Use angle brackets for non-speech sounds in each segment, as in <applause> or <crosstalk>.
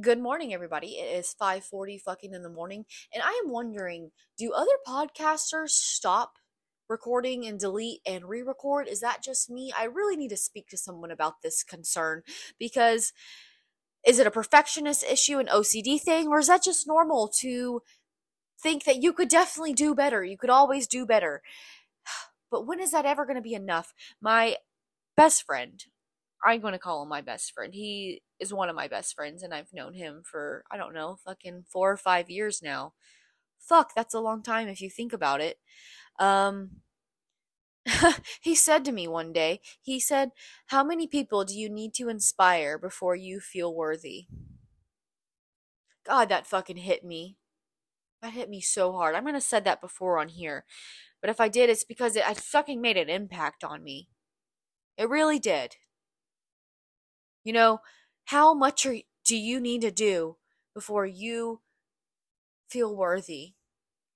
Good morning, everybody. It is 5:40 fucking in the morning, and I am wondering, do other podcasters stop recording and delete and re-record? Is that just me? I really need to speak to someone about this concern because is it a perfectionist issue, an OCD thing, or is that just normal to think that you could definitely do better? You could always do better. <sighs> But when is that ever going to be enough? My best friend, I'm going to call him my best friend. He is one of my best friends, and I've known him for, I don't know, fucking four or five years now. Fuck, that's a long time if you think about it. Um, <laughs> he said to me one day, he said, How many people do you need to inspire before you feel worthy? God, that fucking hit me. That hit me so hard. I might have said that before on here, but if I did, it's because it, I fucking made an impact on me. It really did. You know, how much are, do you need to do before you feel worthy?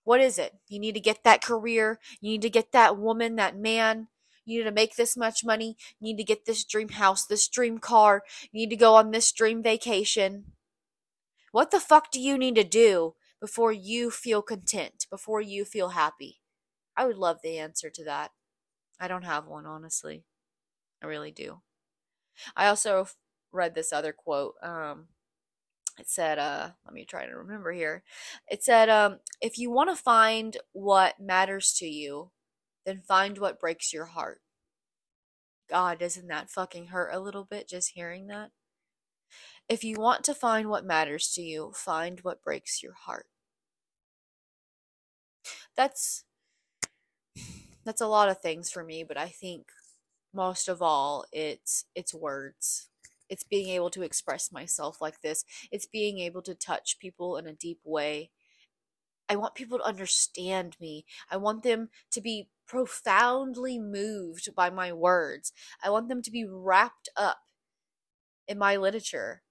What is it? You need to get that career. You need to get that woman, that man. You need to make this much money. You need to get this dream house, this dream car. You need to go on this dream vacation. What the fuck do you need to do before you feel content, before you feel happy? I would love the answer to that. I don't have one, honestly. I really do. I also read this other quote. Um, it said, uh, let me try to remember here. It said, um, if you want to find what matters to you, then find what breaks your heart. God, doesn't that fucking hurt a little bit just hearing that? If you want to find what matters to you, find what breaks your heart. That's that's a lot of things for me, but I think most of all it's it's words. It's being able to express myself like this. It's being able to touch people in a deep way. I want people to understand me. I want them to be profoundly moved by my words. I want them to be wrapped up in my literature.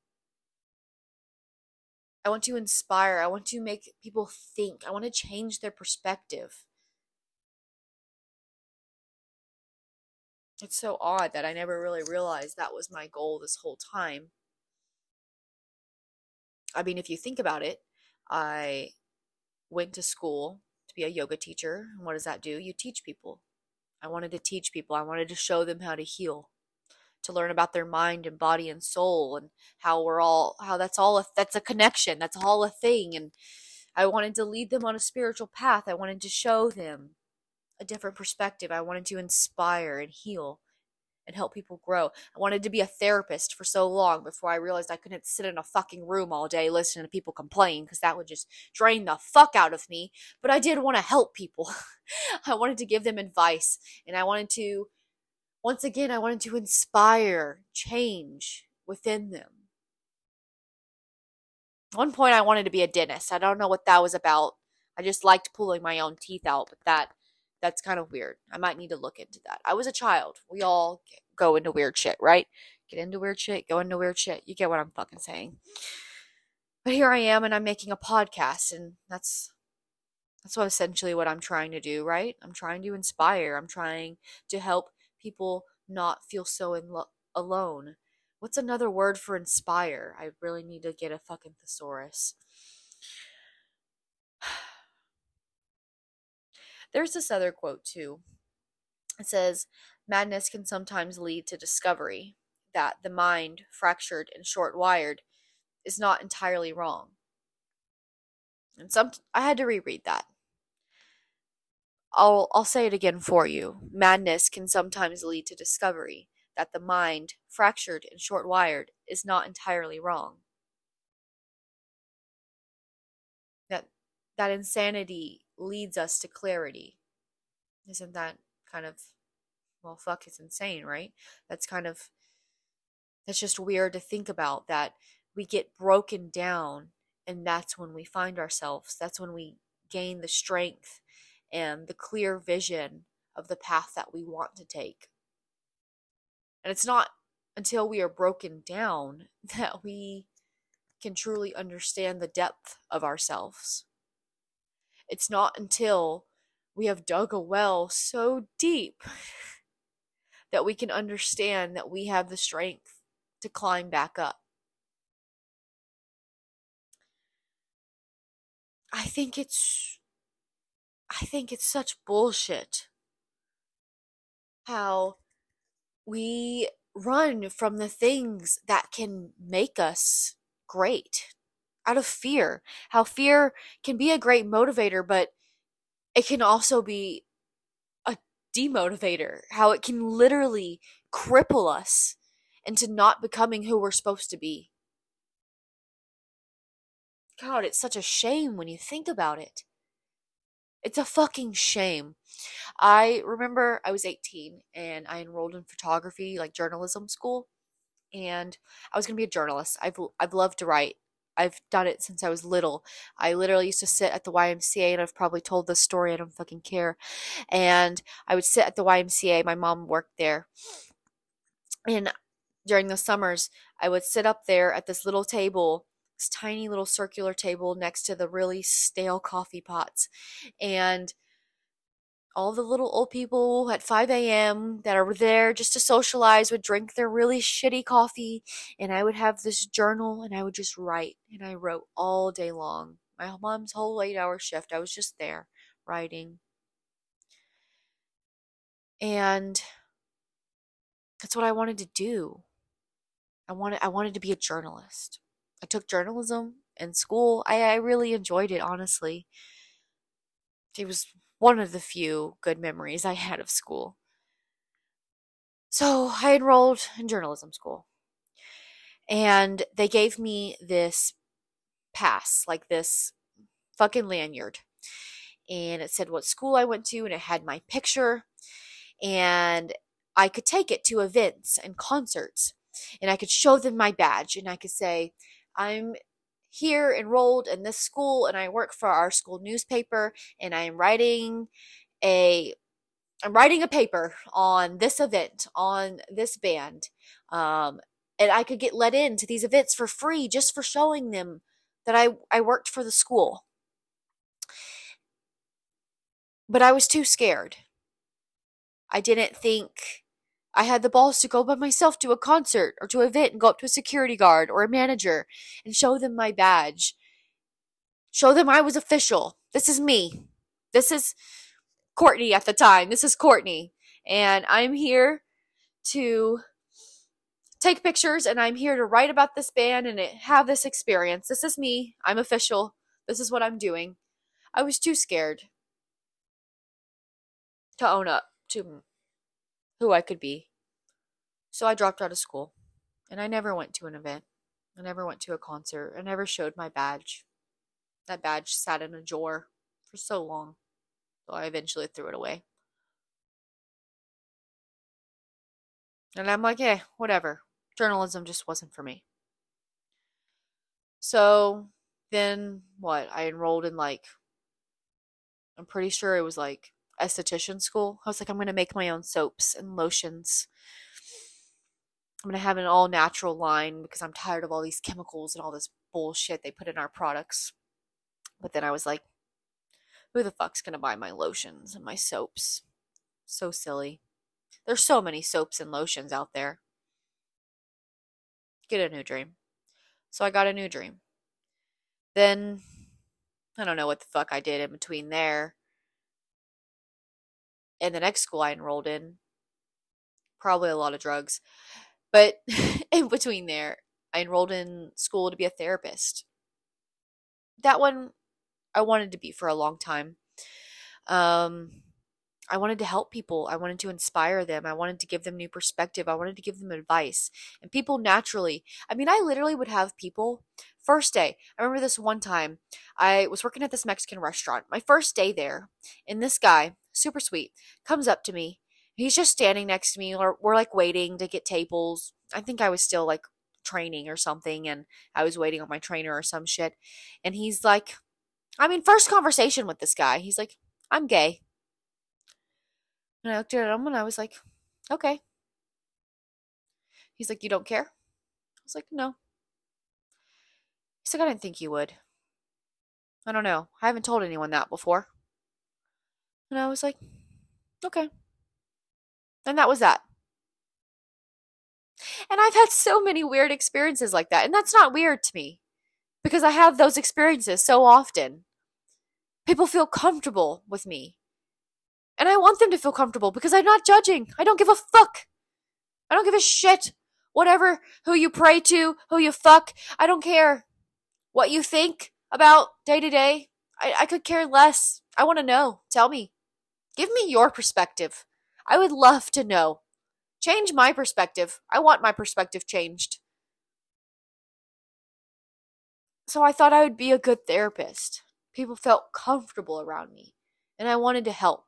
I want to inspire. I want to make people think. I want to change their perspective It's so odd that I never really realized that was my goal this whole time. I mean, if you think about it, I went to school to be a yoga teacher. And what does that do? You teach people. I wanted to teach people, I wanted to show them how to heal. To learn about their mind and body and soul, and how we're all, how that's all, a, that's a connection, that's all a thing. And I wanted to lead them on a spiritual path. I wanted to show them a different perspective. I wanted to inspire and heal and help people grow. I wanted to be a therapist for so long before I realized I couldn't sit in a fucking room all day listening to people complain because that would just drain the fuck out of me. But I did want to help people. <laughs> I wanted to give them advice and I wanted to, once again, I wanted to inspire change within them. one point, I wanted to be a dentist. I don't know what that was about. I just liked pulling my own teeth out, but that that's kind of weird. I might need to look into that. I was a child. We all go into weird shit, right? Get into weird shit, go into weird shit. You get what I'm fucking saying. But here I am and I'm making a podcast and that's that's what essentially what I'm trying to do, right? I'm trying to inspire. I'm trying to help people not feel so in lo- alone. What's another word for inspire? I really need to get a fucking thesaurus. There's this other quote too. It says, Madness can sometimes lead to discovery that the mind, fractured and short wired, is not entirely wrong. And some I had to reread that. I'll I'll say it again for you. Madness can sometimes lead to discovery that the mind, fractured and short wired, is not entirely wrong. That that insanity leads us to clarity. Isn't that kind of, well, fuck, it's insane, right? That's kind of, that's just weird to think about that we get broken down and that's when we find ourselves. That's when we gain the strength and the clear vision of the path that we want to take. And it's not until we are broken down <laughs> that we can truly understand the depth of ourselves. It's not until we have dug a well so deep <laughs> that we can understand that we have the strength to climb back up. I think it's I think it's such bullshit how we run from the things that can make us great out of fear. How fear can be a great motivator, but it can also be a demotivator. How it can literally cripple us into not becoming who we're supposed to be. God, it's such a shame when you think about it. It's a fucking shame. I remember I was 18 and I enrolled in photography, like journalism school, and I was going to be a journalist. I've I've loved to write. I've done it since I was little. I literally used to sit at the YMCA, and I've probably told this story. I don't fucking care. And I would sit at the YMCA. My mom worked there, and during the summers, I would sit up there at this little table this tiny little circular table next to the really stale coffee pots. And all the little old people at 5 a.m. that are there just to socialize would drink their really shitty coffee. And I would have this journal and I would just write. And I wrote all day long. My mom's whole eight hour shift, I was just there writing. And that's what I wanted to do. I wanted I wanted to be a journalist. I took journalism in school. I, I really enjoyed it, honestly. It was one of the few good memories I had of school. So I enrolled in journalism school. And they gave me this pass, like this fucking lanyard. And it said what school I went to, and it had my picture. And I could take it to events and concerts. And I could show them my badge. And I could say, I'm here enrolled in this school and I work for our school newspaper and I'm writing a I'm writing a paper on this event, on this band. Um, and I could get let in to these events for free just for showing them that I, I worked for the school. But I was too scared. I didn't think I had the balls to go by myself to a concert or to an event and go up to a security guard or a manager and show them my badge. Show them I was official. This is me. This is Courtney at the time. This is Courtney. And I'm here to take pictures and I'm here to write about this band and have this experience. This is me. I'm official. This is what I'm doing. I was too scared to own up to who I could be. So I dropped out of school and I never went to an event. I never went to a concert. I never showed my badge. That badge sat in a drawer for so long. So I eventually threw it away. And I'm like, eh, whatever. Journalism just wasn't for me. So then what? I enrolled in like, I'm pretty sure it was like esthetician school. I was like, I'm going to make my own soaps and lotions. I'm going to have an all natural line because I'm tired of all these chemicals and all this bullshit they put in our products. But then I was like, who the fuck's going to buy my lotions and my soaps? So silly. There's so many soaps and lotions out there. Get a new dream. So I got a new dream. Then I don't know what the fuck I did in between there and the next school I enrolled in. Probably a lot of drugs. But <laughs> in between there, I enrolled in school to be a therapist. That one I wanted to be for a long time. Um, I wanted to help people. I wanted to inspire them. I wanted to give them new perspective. I wanted to give them advice. And people naturally, I mean, I literally would have people first day. I remember this one time. I was working at this Mexican restaurant. My first day there, and this guy, super sweet, comes up to me. He's just standing next to me. We're, we're like waiting to get tables. I think I was still like training or something, and I was waiting on my trainer or some shit. And he's like, I mean, first conversation with this guy, he's like, I'm gay. And I looked at him and I was like, okay. He's like, you don't care? I was like, no. He's like, I didn't think you would. I don't know. I haven't told anyone that before. And I was like, okay. And that was that. And I've had so many weird experiences like that. And that's not weird to me because I have those experiences so often. people feel comfortable with me. And I want them to feel comfortable because I'm not judging. I don't give a fuck. I don't give a shit. Whatever, who you pray to, who you fuck, I don't care. What you think about day to day, I, could care less. I want to know. Tell me. Give me your perspective. I would love to know. Change my perspective. I want my perspective changed. So I thought I would be a good therapist. People felt comfortable around me, and I wanted to help.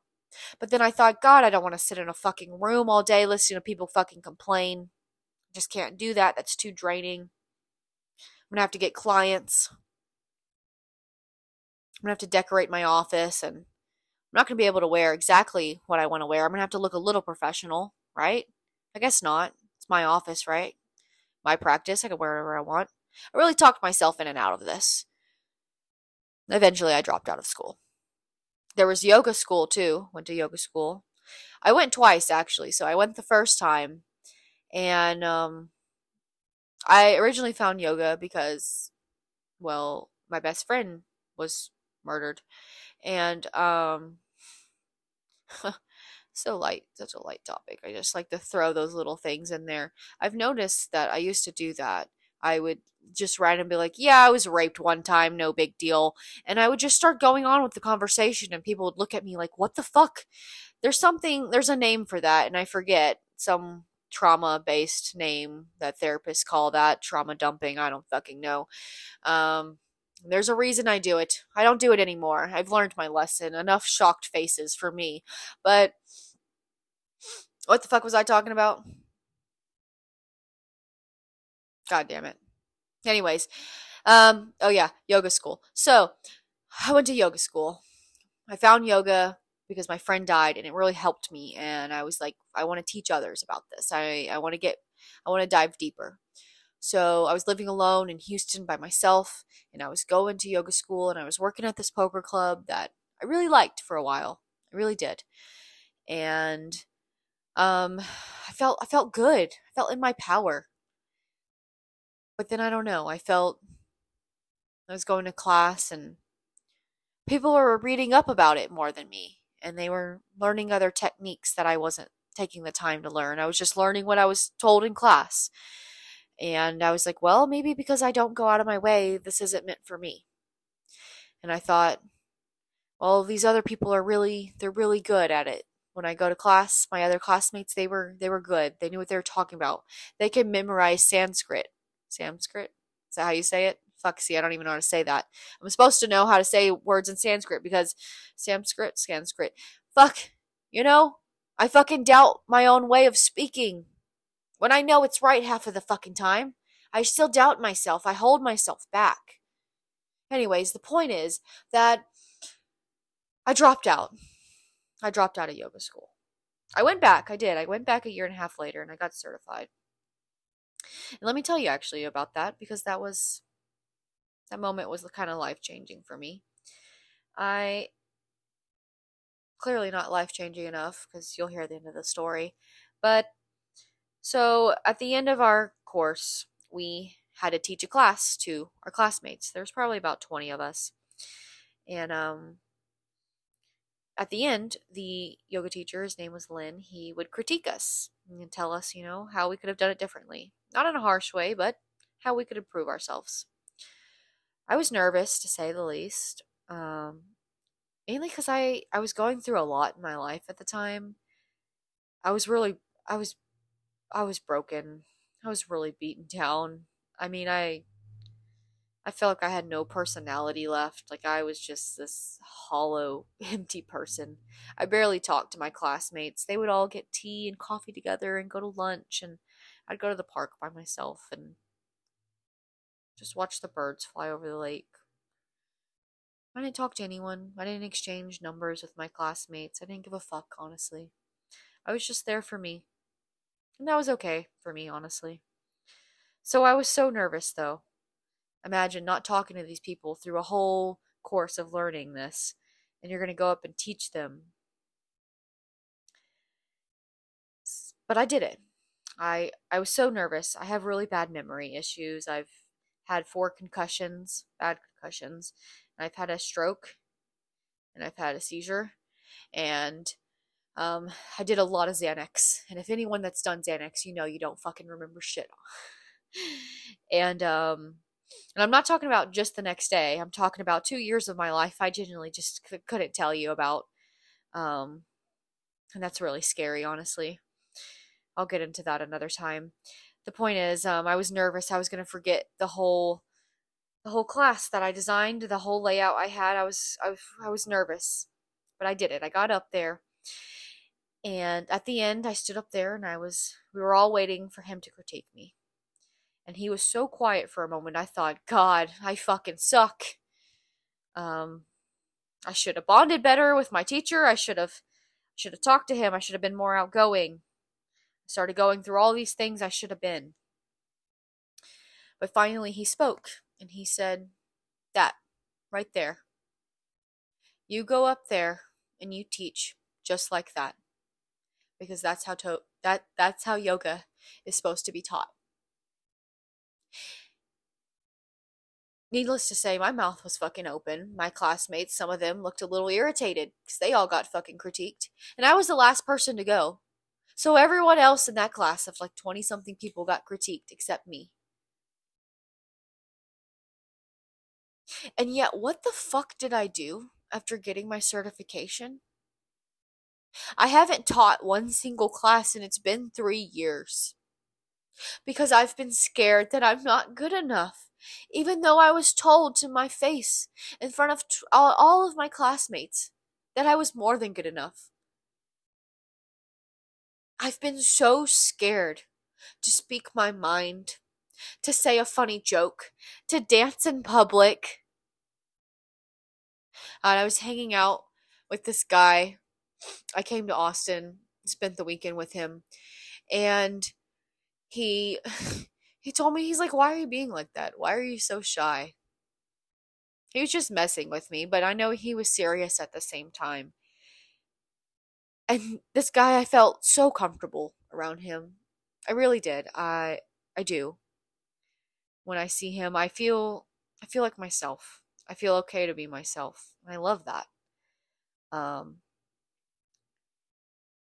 But then I thought, God, I don't want to sit in a fucking room all day listening to people fucking complain. I just can't do that. That's too draining. I'm going to have to get clients. I'm going to have to decorate my office and I'm not going to be able to wear exactly what I want to wear. I'm going to have to look a little professional, right? I guess not. It's my office, right? My practice. I can wear whatever I want. I really talked myself in and out of this. Eventually, I dropped out of school. There was yoga school too. Went to yoga school. I went twice actually. So I went the first time, and um, I originally found yoga because, well, my best friend was murdered, and um, <laughs> so light, such a light topic. I just like to throw those little things in there. I've noticed that I used to do that. I would just and be like, yeah, I was raped one time, no big deal. And I would just start going on with the conversation, and people would look at me like, what the fuck? There's something, there's a name for that, and I forget some trauma based name that therapists call that trauma dumping. I don't fucking know. Um, there's a reason I do it. I don't do it anymore. I've learned my lesson. Enough shocked faces for me. But what the fuck was I talking about? God damn it. Anyways, um, oh yeah, yoga school. So I went to yoga school. I found yoga because my friend died and it really helped me. And I was like, I want to teach others about this. I, I want to get, I want to dive deeper. So I was living alone in Houston by myself and I was going to yoga school and I was working at this poker club that I really liked for a while. I really did. And um I felt I felt good. I felt in my power. But then I don't know. I felt I was going to class and people were reading up about it more than me and they were learning other techniques that I wasn't taking the time to learn. I was just learning what I was told in class. And I was like, well, maybe because I don't go out of my way, this isn't meant for me. And I thought, well, these other people are really they're really good at it. When I go to class, my other classmates, they were they were good. They knew what they were talking about. They could memorize Sanskrit Sanskrit. Is that how you say it? Fuck, see, I don't even know how to say that. I'm supposed to know how to say words in Sanskrit because Sanskrit, Sanskrit. Fuck, you know, I fucking doubt my own way of speaking. When I know it's right half of the fucking time, I still doubt myself. I hold myself back. Anyways, the point is that I dropped out. I dropped out of yoga school. I went back. I did. I went back a year and a half later and I got certified. And let me tell you actually about that because that was that moment was kind of life changing for me. I clearly not life changing enough because you'll hear the end of the story. But so at the end of our course, we had to teach a class to our classmates. There's probably about 20 of us. And um at the end, the yoga teacher, his name was Lynn, he would critique us and tell us, you know, how we could have done it differently. Not in a harsh way, but how we could improve ourselves. I was nervous, to say the least, um, mainly because I, I was going through a lot in my life at the time. I was really, I was, I was broken. I was really beaten down. I mean, I I felt like I had no personality left. Like I was just this hollow, <laughs> empty person. I barely talked to my classmates. They would all get tea and coffee together and go to lunch, and I'd go to the park by myself and just watch the birds fly over the lake. I didn't talk to anyone. I didn't exchange numbers with my classmates. I didn't give a fuck, honestly. I was just there for me. And that was okay for me, honestly. So I was so nervous, though. Imagine not talking to these people through a whole course of learning this, and you're going to go up and teach them. But I did it. I I was so nervous. I have really bad memory issues. I've had four concussions, bad concussions, and I've had a stroke and I've had a seizure. And um, I did a lot of Xanax. And if anyone that's done Xanax, you know you don't fucking remember shit. <laughs> and um, and I'm not talking about just the next day. I'm talking about two years of my life I genuinely just c- couldn't tell you about. Um, and that's really scary, honestly. I'll get into that another time. The point is, um, I was nervous. I was going to forget the whole the whole class that I designed, the whole layout I had. I was I, I was nervous, but I did it. I got up there, and at the end, I stood up there, and I was. We were all waiting for him to critique me, and he was so quiet for a moment. I thought, God, I fucking suck. Um, I should have bonded better with my teacher. I should have should have talked to him. I should have been more outgoing. I started going through all these things I should have been. But finally he spoke and he said, That, right there. You go up there and you teach just like that. Because that's how to that that's how yoga is supposed to be taught. Needless to say, my mouth was fucking open. My classmates, some of them looked a little irritated because they all got fucking critiqued. And I was the last person to go. So everyone else in that class of like 20 something people got critiqued except me. And yet, what the fuck did I do after getting my certification? I haven't taught one single class and it's been three years. Because I've been scared that I'm not good enough. Even though I was told to my face in front of t- all, of my classmates that I was more than good enough. I've been so scared to speak my mind, to say a funny joke, to dance in public. And I was hanging out with this guy. I came to Austin, spent the weekend with him, and he <laughs> he told me he's like, "Why are you being like that? Why are you so shy?" He was just messing with me, but I know he was serious at the same time. And this guy, I felt so comfortable around him. I really did. I I do. When I see him, I feel I feel like myself. I feel okay to be myself. I love that. Um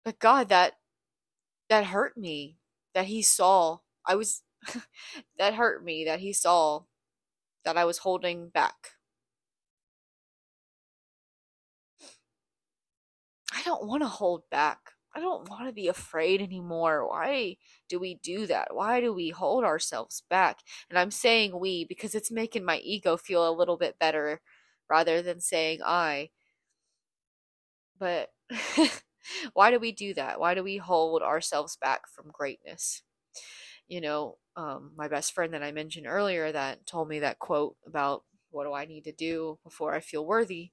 but God, that that hurt me that he saw. I was <laughs> that hurt me that he saw that I was holding back. I don't want to hold back. I don't want to be afraid anymore. Why do we do that? Why do we hold ourselves back? And I'm saying we because it's making my ego feel a little bit better rather than saying I. But <laughs> why do we do that? Why do we hold ourselves back from greatness? You know, um, my best friend that I mentioned earlier that told me that quote about what do I need to do before I feel worthy.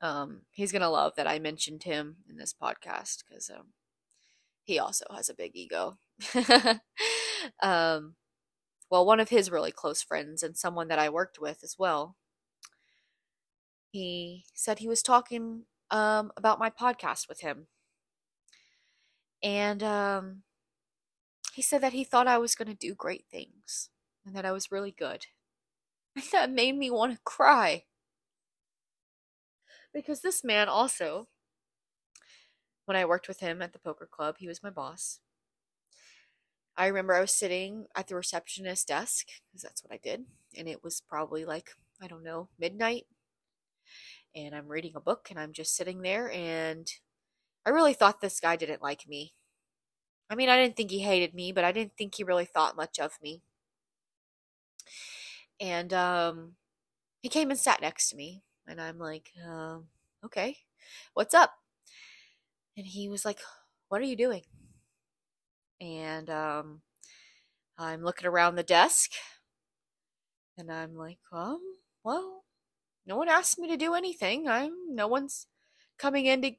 Um, he's gonna love that I mentioned him in this podcast because um, he also has a big ego. <laughs> um, well, one of his really close friends and someone that I worked with as well. He said he was talking um, about my podcast with him, and um, he said that he thought I was going to do great things and that I was really good. <laughs> And that made me want to cry. Because this man also, when I worked with him at the poker club, he was my boss. I remember I was sitting at the receptionist desk, because that's what I did, and it was probably like, I don't know, midnight. And I'm reading a book, and I'm just sitting there, and I really thought this guy didn't like me. I mean, I didn't think he hated me, but I didn't think he really thought much of me. And um, he came and sat next to me, and I'm like, uh, okay, what's up? And he was like, what are you doing? And um, I'm looking around the desk, and I'm like, um, well, no one asked me to do anything. I'm no one's coming in to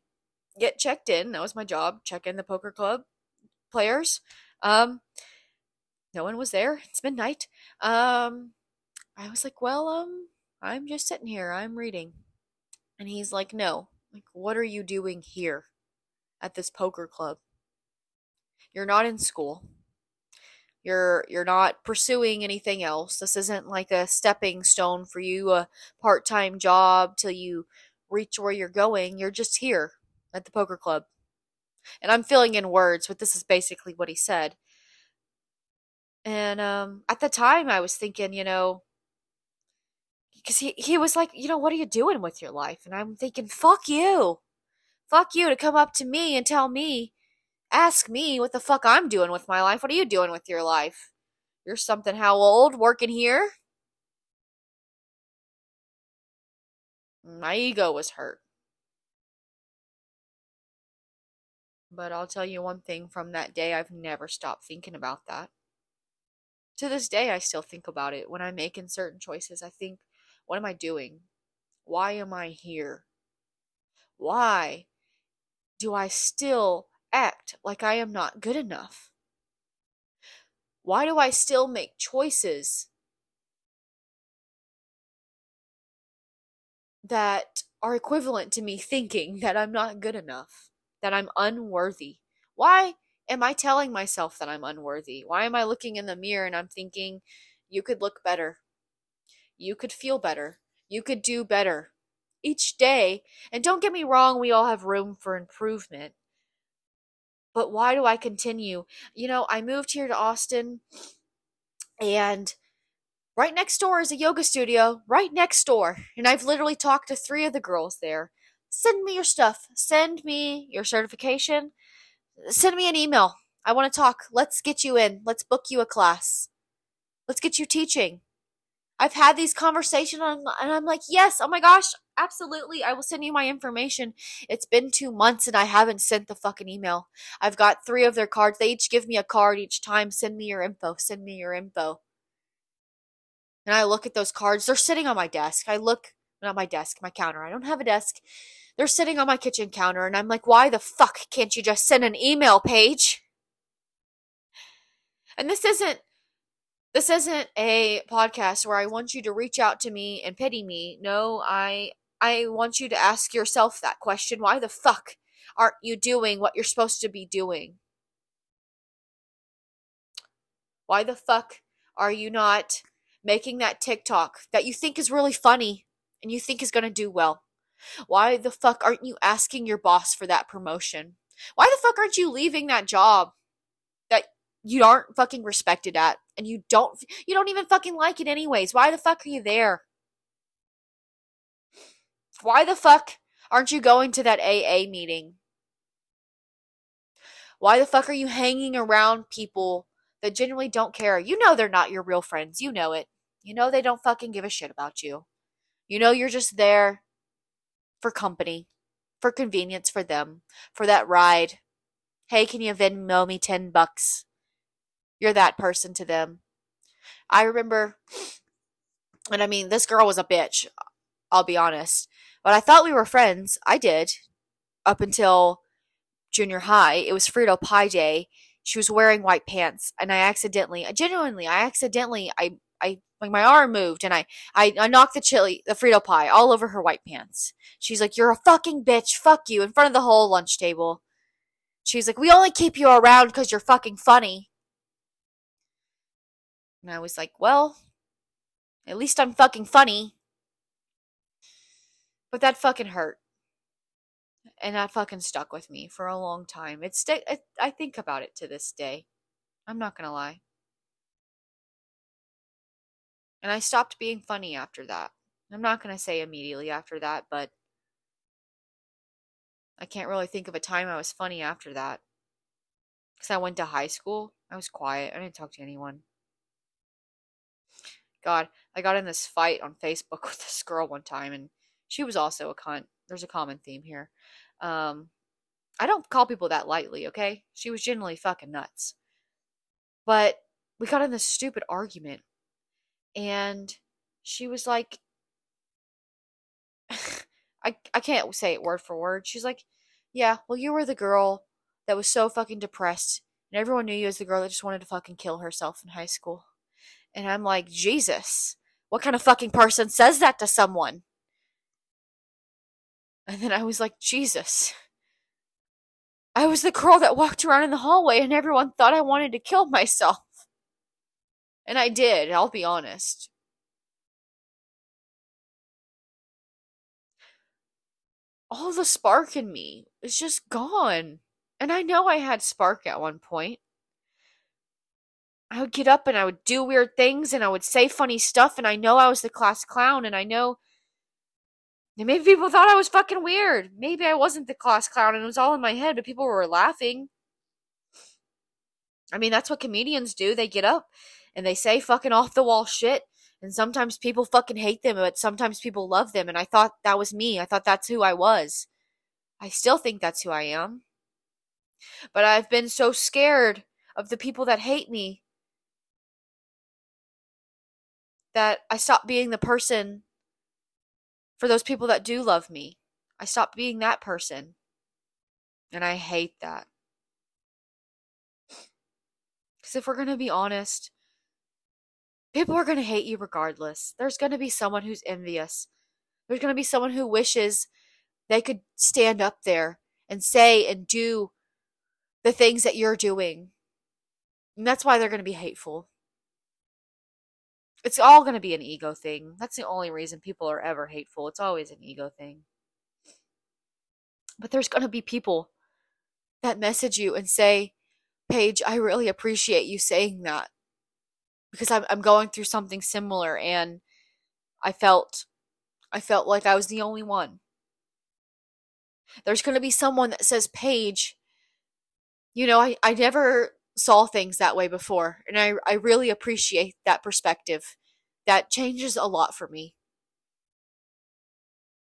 get checked in. That was my job, check in the poker club players. Um, no one was there. It's midnight. Um, I was like, well, um, I'm just sitting here. I'm reading. And he's like, no. Like, what are you doing here at this poker club? You're not in school. You're you're not pursuing anything else. This isn't like a stepping stone for you, a part-time job till you reach where you're going. You're just here at the poker club. And I'm filling in words, but this is basically what he said. And um, at the time, I was thinking, you know, because he, he was like, you know, what are you doing with your life? And I'm thinking, fuck you. Fuck you to come up to me and tell me, ask me what the fuck I'm doing with my life. What are you doing with your life? You're something how old working here? My ego was hurt. But I'll tell you one thing from that day, I've never stopped thinking about that. To this day, I still think about it. When I'm making certain choices, I think, what am I doing? Why am I here? Why do I still act like I am not good enough? Why do I still make choices that are equivalent to me thinking that I'm not good enough, that I'm unworthy? Why am I telling myself that I'm unworthy? Why am I looking in the mirror and I'm thinking, you could look better? You could feel better. You could do better each day. And don't get me wrong, we all have room for improvement. But why do I continue? You know, I moved here to Austin and right next door is a yoga studio, right next door. And I've literally talked to three of the girls there. Send me your stuff. Send me your certification. Send me an email. I want to talk. Let's get you in. Let's book you a class. Let's get you teaching. I've had these conversations and I'm like, yes, oh my gosh, absolutely. I will send you my information. It's been two months and I haven't sent the fucking email. I've got three of their cards. They each give me a card each time. Send me your info. Send me your info. And I look at those cards. They're sitting on my desk. I look, not my desk, my counter. I don't have a desk. They're sitting on my kitchen counter and I'm like, why the fuck can't you just send an email Paige? And this isn't this isn't a podcast where I want you to reach out to me and pity me. No, I I want you to ask yourself that question. Why the fuck aren't you doing what you're supposed to be doing? Why the fuck are you not making that TikTok that you think is really funny and you think is going to do well? Why the fuck aren't you asking your boss for that promotion? Why the fuck aren't you leaving that job you aren't fucking respected at and you don't you don't even fucking like it anyways. Why the fuck are you there? Why the fuck aren't you going to that AA meeting? Why the fuck are you hanging around people that genuinely don't care? You know they're not your real friends. You know it. You know they don't fucking give a shit about you. You know you're just there for company, for convenience for them, for that ride. Hey, can you Venmo me 10 bucks? You're that person to them. I remember, and I mean, this girl was a bitch, I'll be honest. But I thought we were friends. I did. Up until junior high. It was Frito Pie Day. She was wearing white pants, and I accidentally, I genuinely, I accidentally, I, I, like my arm moved, and I, I, I knocked the chili, the Frito pie, all over her white pants. She's like, "You're a fucking bitch, fuck you!" in front of the whole lunch table. She's like, "We only keep you around because you're fucking funny." And I was like, well, at least I'm fucking funny. But that fucking hurt. And that fucking stuck with me for a long time. It's st- I think about it to this day. I'm not going to lie. And I stopped being funny after that. I'm not going to say immediately after that, but I can't really think of a time I was funny after that. Because I went to high school. I was quiet. I didn't talk to anyone. God, I got in this fight on Facebook <laughs> with this girl one time, and she was also a cunt. There's a common theme here. Um, I don't call people that lightly, okay? She was genuinely fucking nuts. But we got in this stupid argument, and she was like, <laughs> I, I can't say it word for word. She's like, Yeah, well, you were the girl that was so fucking depressed, and everyone knew you as the girl that just wanted to fucking kill herself in high school. And I'm like, Jesus, what kind of fucking person says that to someone? And then I was like, Jesus. I was the girl that walked around in the hallway and everyone thought I wanted to kill myself. And I did, I'll be honest. all the spark in me is just gone. And I know I had spark at one point. I would get up and I would do weird things and I would say funny stuff and I know I was the class clown and I know maybe people thought I was fucking weird. Maybe I wasn't the class clown and it was all in my head, but people were laughing. I mean, that's what comedians do. They get up and they say fucking off the wall shit. And sometimes people fucking hate them, but sometimes people love them. And I thought that was me. I thought that's who I was. I still think that's who I am. But I've been so scared of the people that hate me that I stop being the person for those people that do love me. I stop being that person. And I hate that. Because if we're going to be honest, people are going to hate you regardless. There's going to be someone who's envious. There's going to be someone who wishes they could stand up there and say and do the things that you're doing. And that's why they're going to be hateful. It's all going to be an ego thing. That's the only reason people are ever hateful. It's always an ego thing. But there's going to be people that message you and say, Paige, I really appreciate you saying that because I'm, I'm going through something similar and I felt I felt like I was the only one. There's going to be someone that says, Paige, you know, I, I never saw things that way before. And I, I really appreciate that perspective. That changes a lot for me.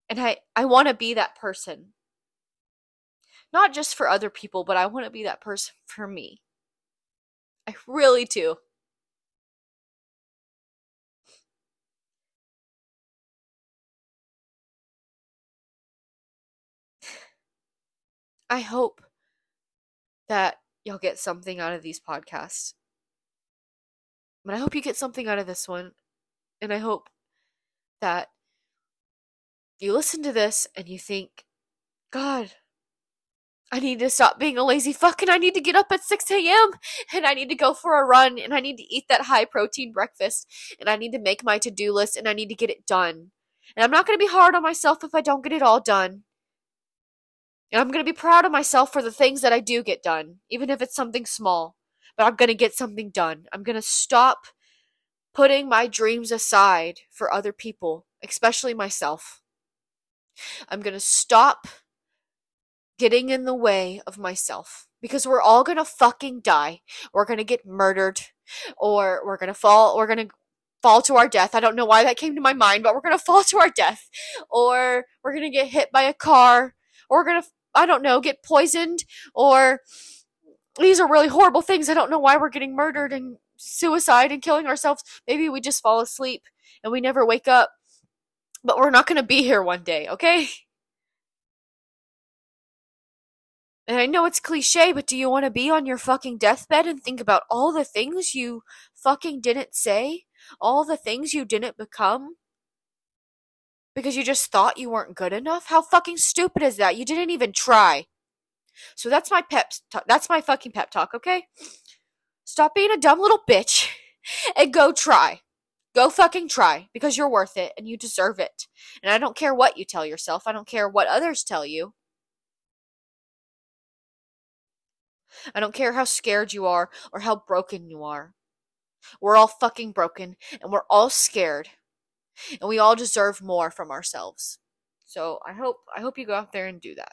And I, I want to be that person. Not just for other people, but I want to be that person for me. I really do. I hope that y'all get something out of these podcasts. But I hope you get something out of this one. And I hope that you listen to this and you think, God, I need to stop being a lazy fuck and I need to get up at 6 a.m. and I need to go for a run and I need to eat that high protein breakfast and I need to make my to do list and I need to get it done. And I'm not going to be hard on myself if I don't get it all done. And I'm going to be proud of myself for the things that I do get done, even if it's something small. But I'm going to get something done. I'm going to stop putting my dreams aside for other people, especially myself. I'm going to stop getting in the way of myself because we're all going to fucking die. We're going to get murdered or we're going to fall, we're going to fall to our death. I don't know why that came to my mind, but we're going <laughs> to fall to our death or we're going to get hit by a car or we're going to I don't know, get poisoned or these are really horrible things. I don't know why we're getting murdered and suicide and killing ourselves. Maybe we just fall asleep and we never wake up. But we're not going to be here one day, okay? And I know it's cliche, but do you want to be on your fucking deathbed and think about all the things you fucking didn't say? All the things you didn't become? Because you just thought you weren't good enough? How fucking stupid is that? You didn't even try. So that's my pep talk. That's my fucking pep talk, okay? Stop being a dumb little bitch <laughs> and go try. Go fucking try because you're worth it and you deserve it. And I don't care what you tell yourself. I don't care what others tell you. I don't care how scared you are or how broken you are. We're all fucking broken and we're all scared and we all deserve more from ourselves. So I hope I hope you go out there and do that.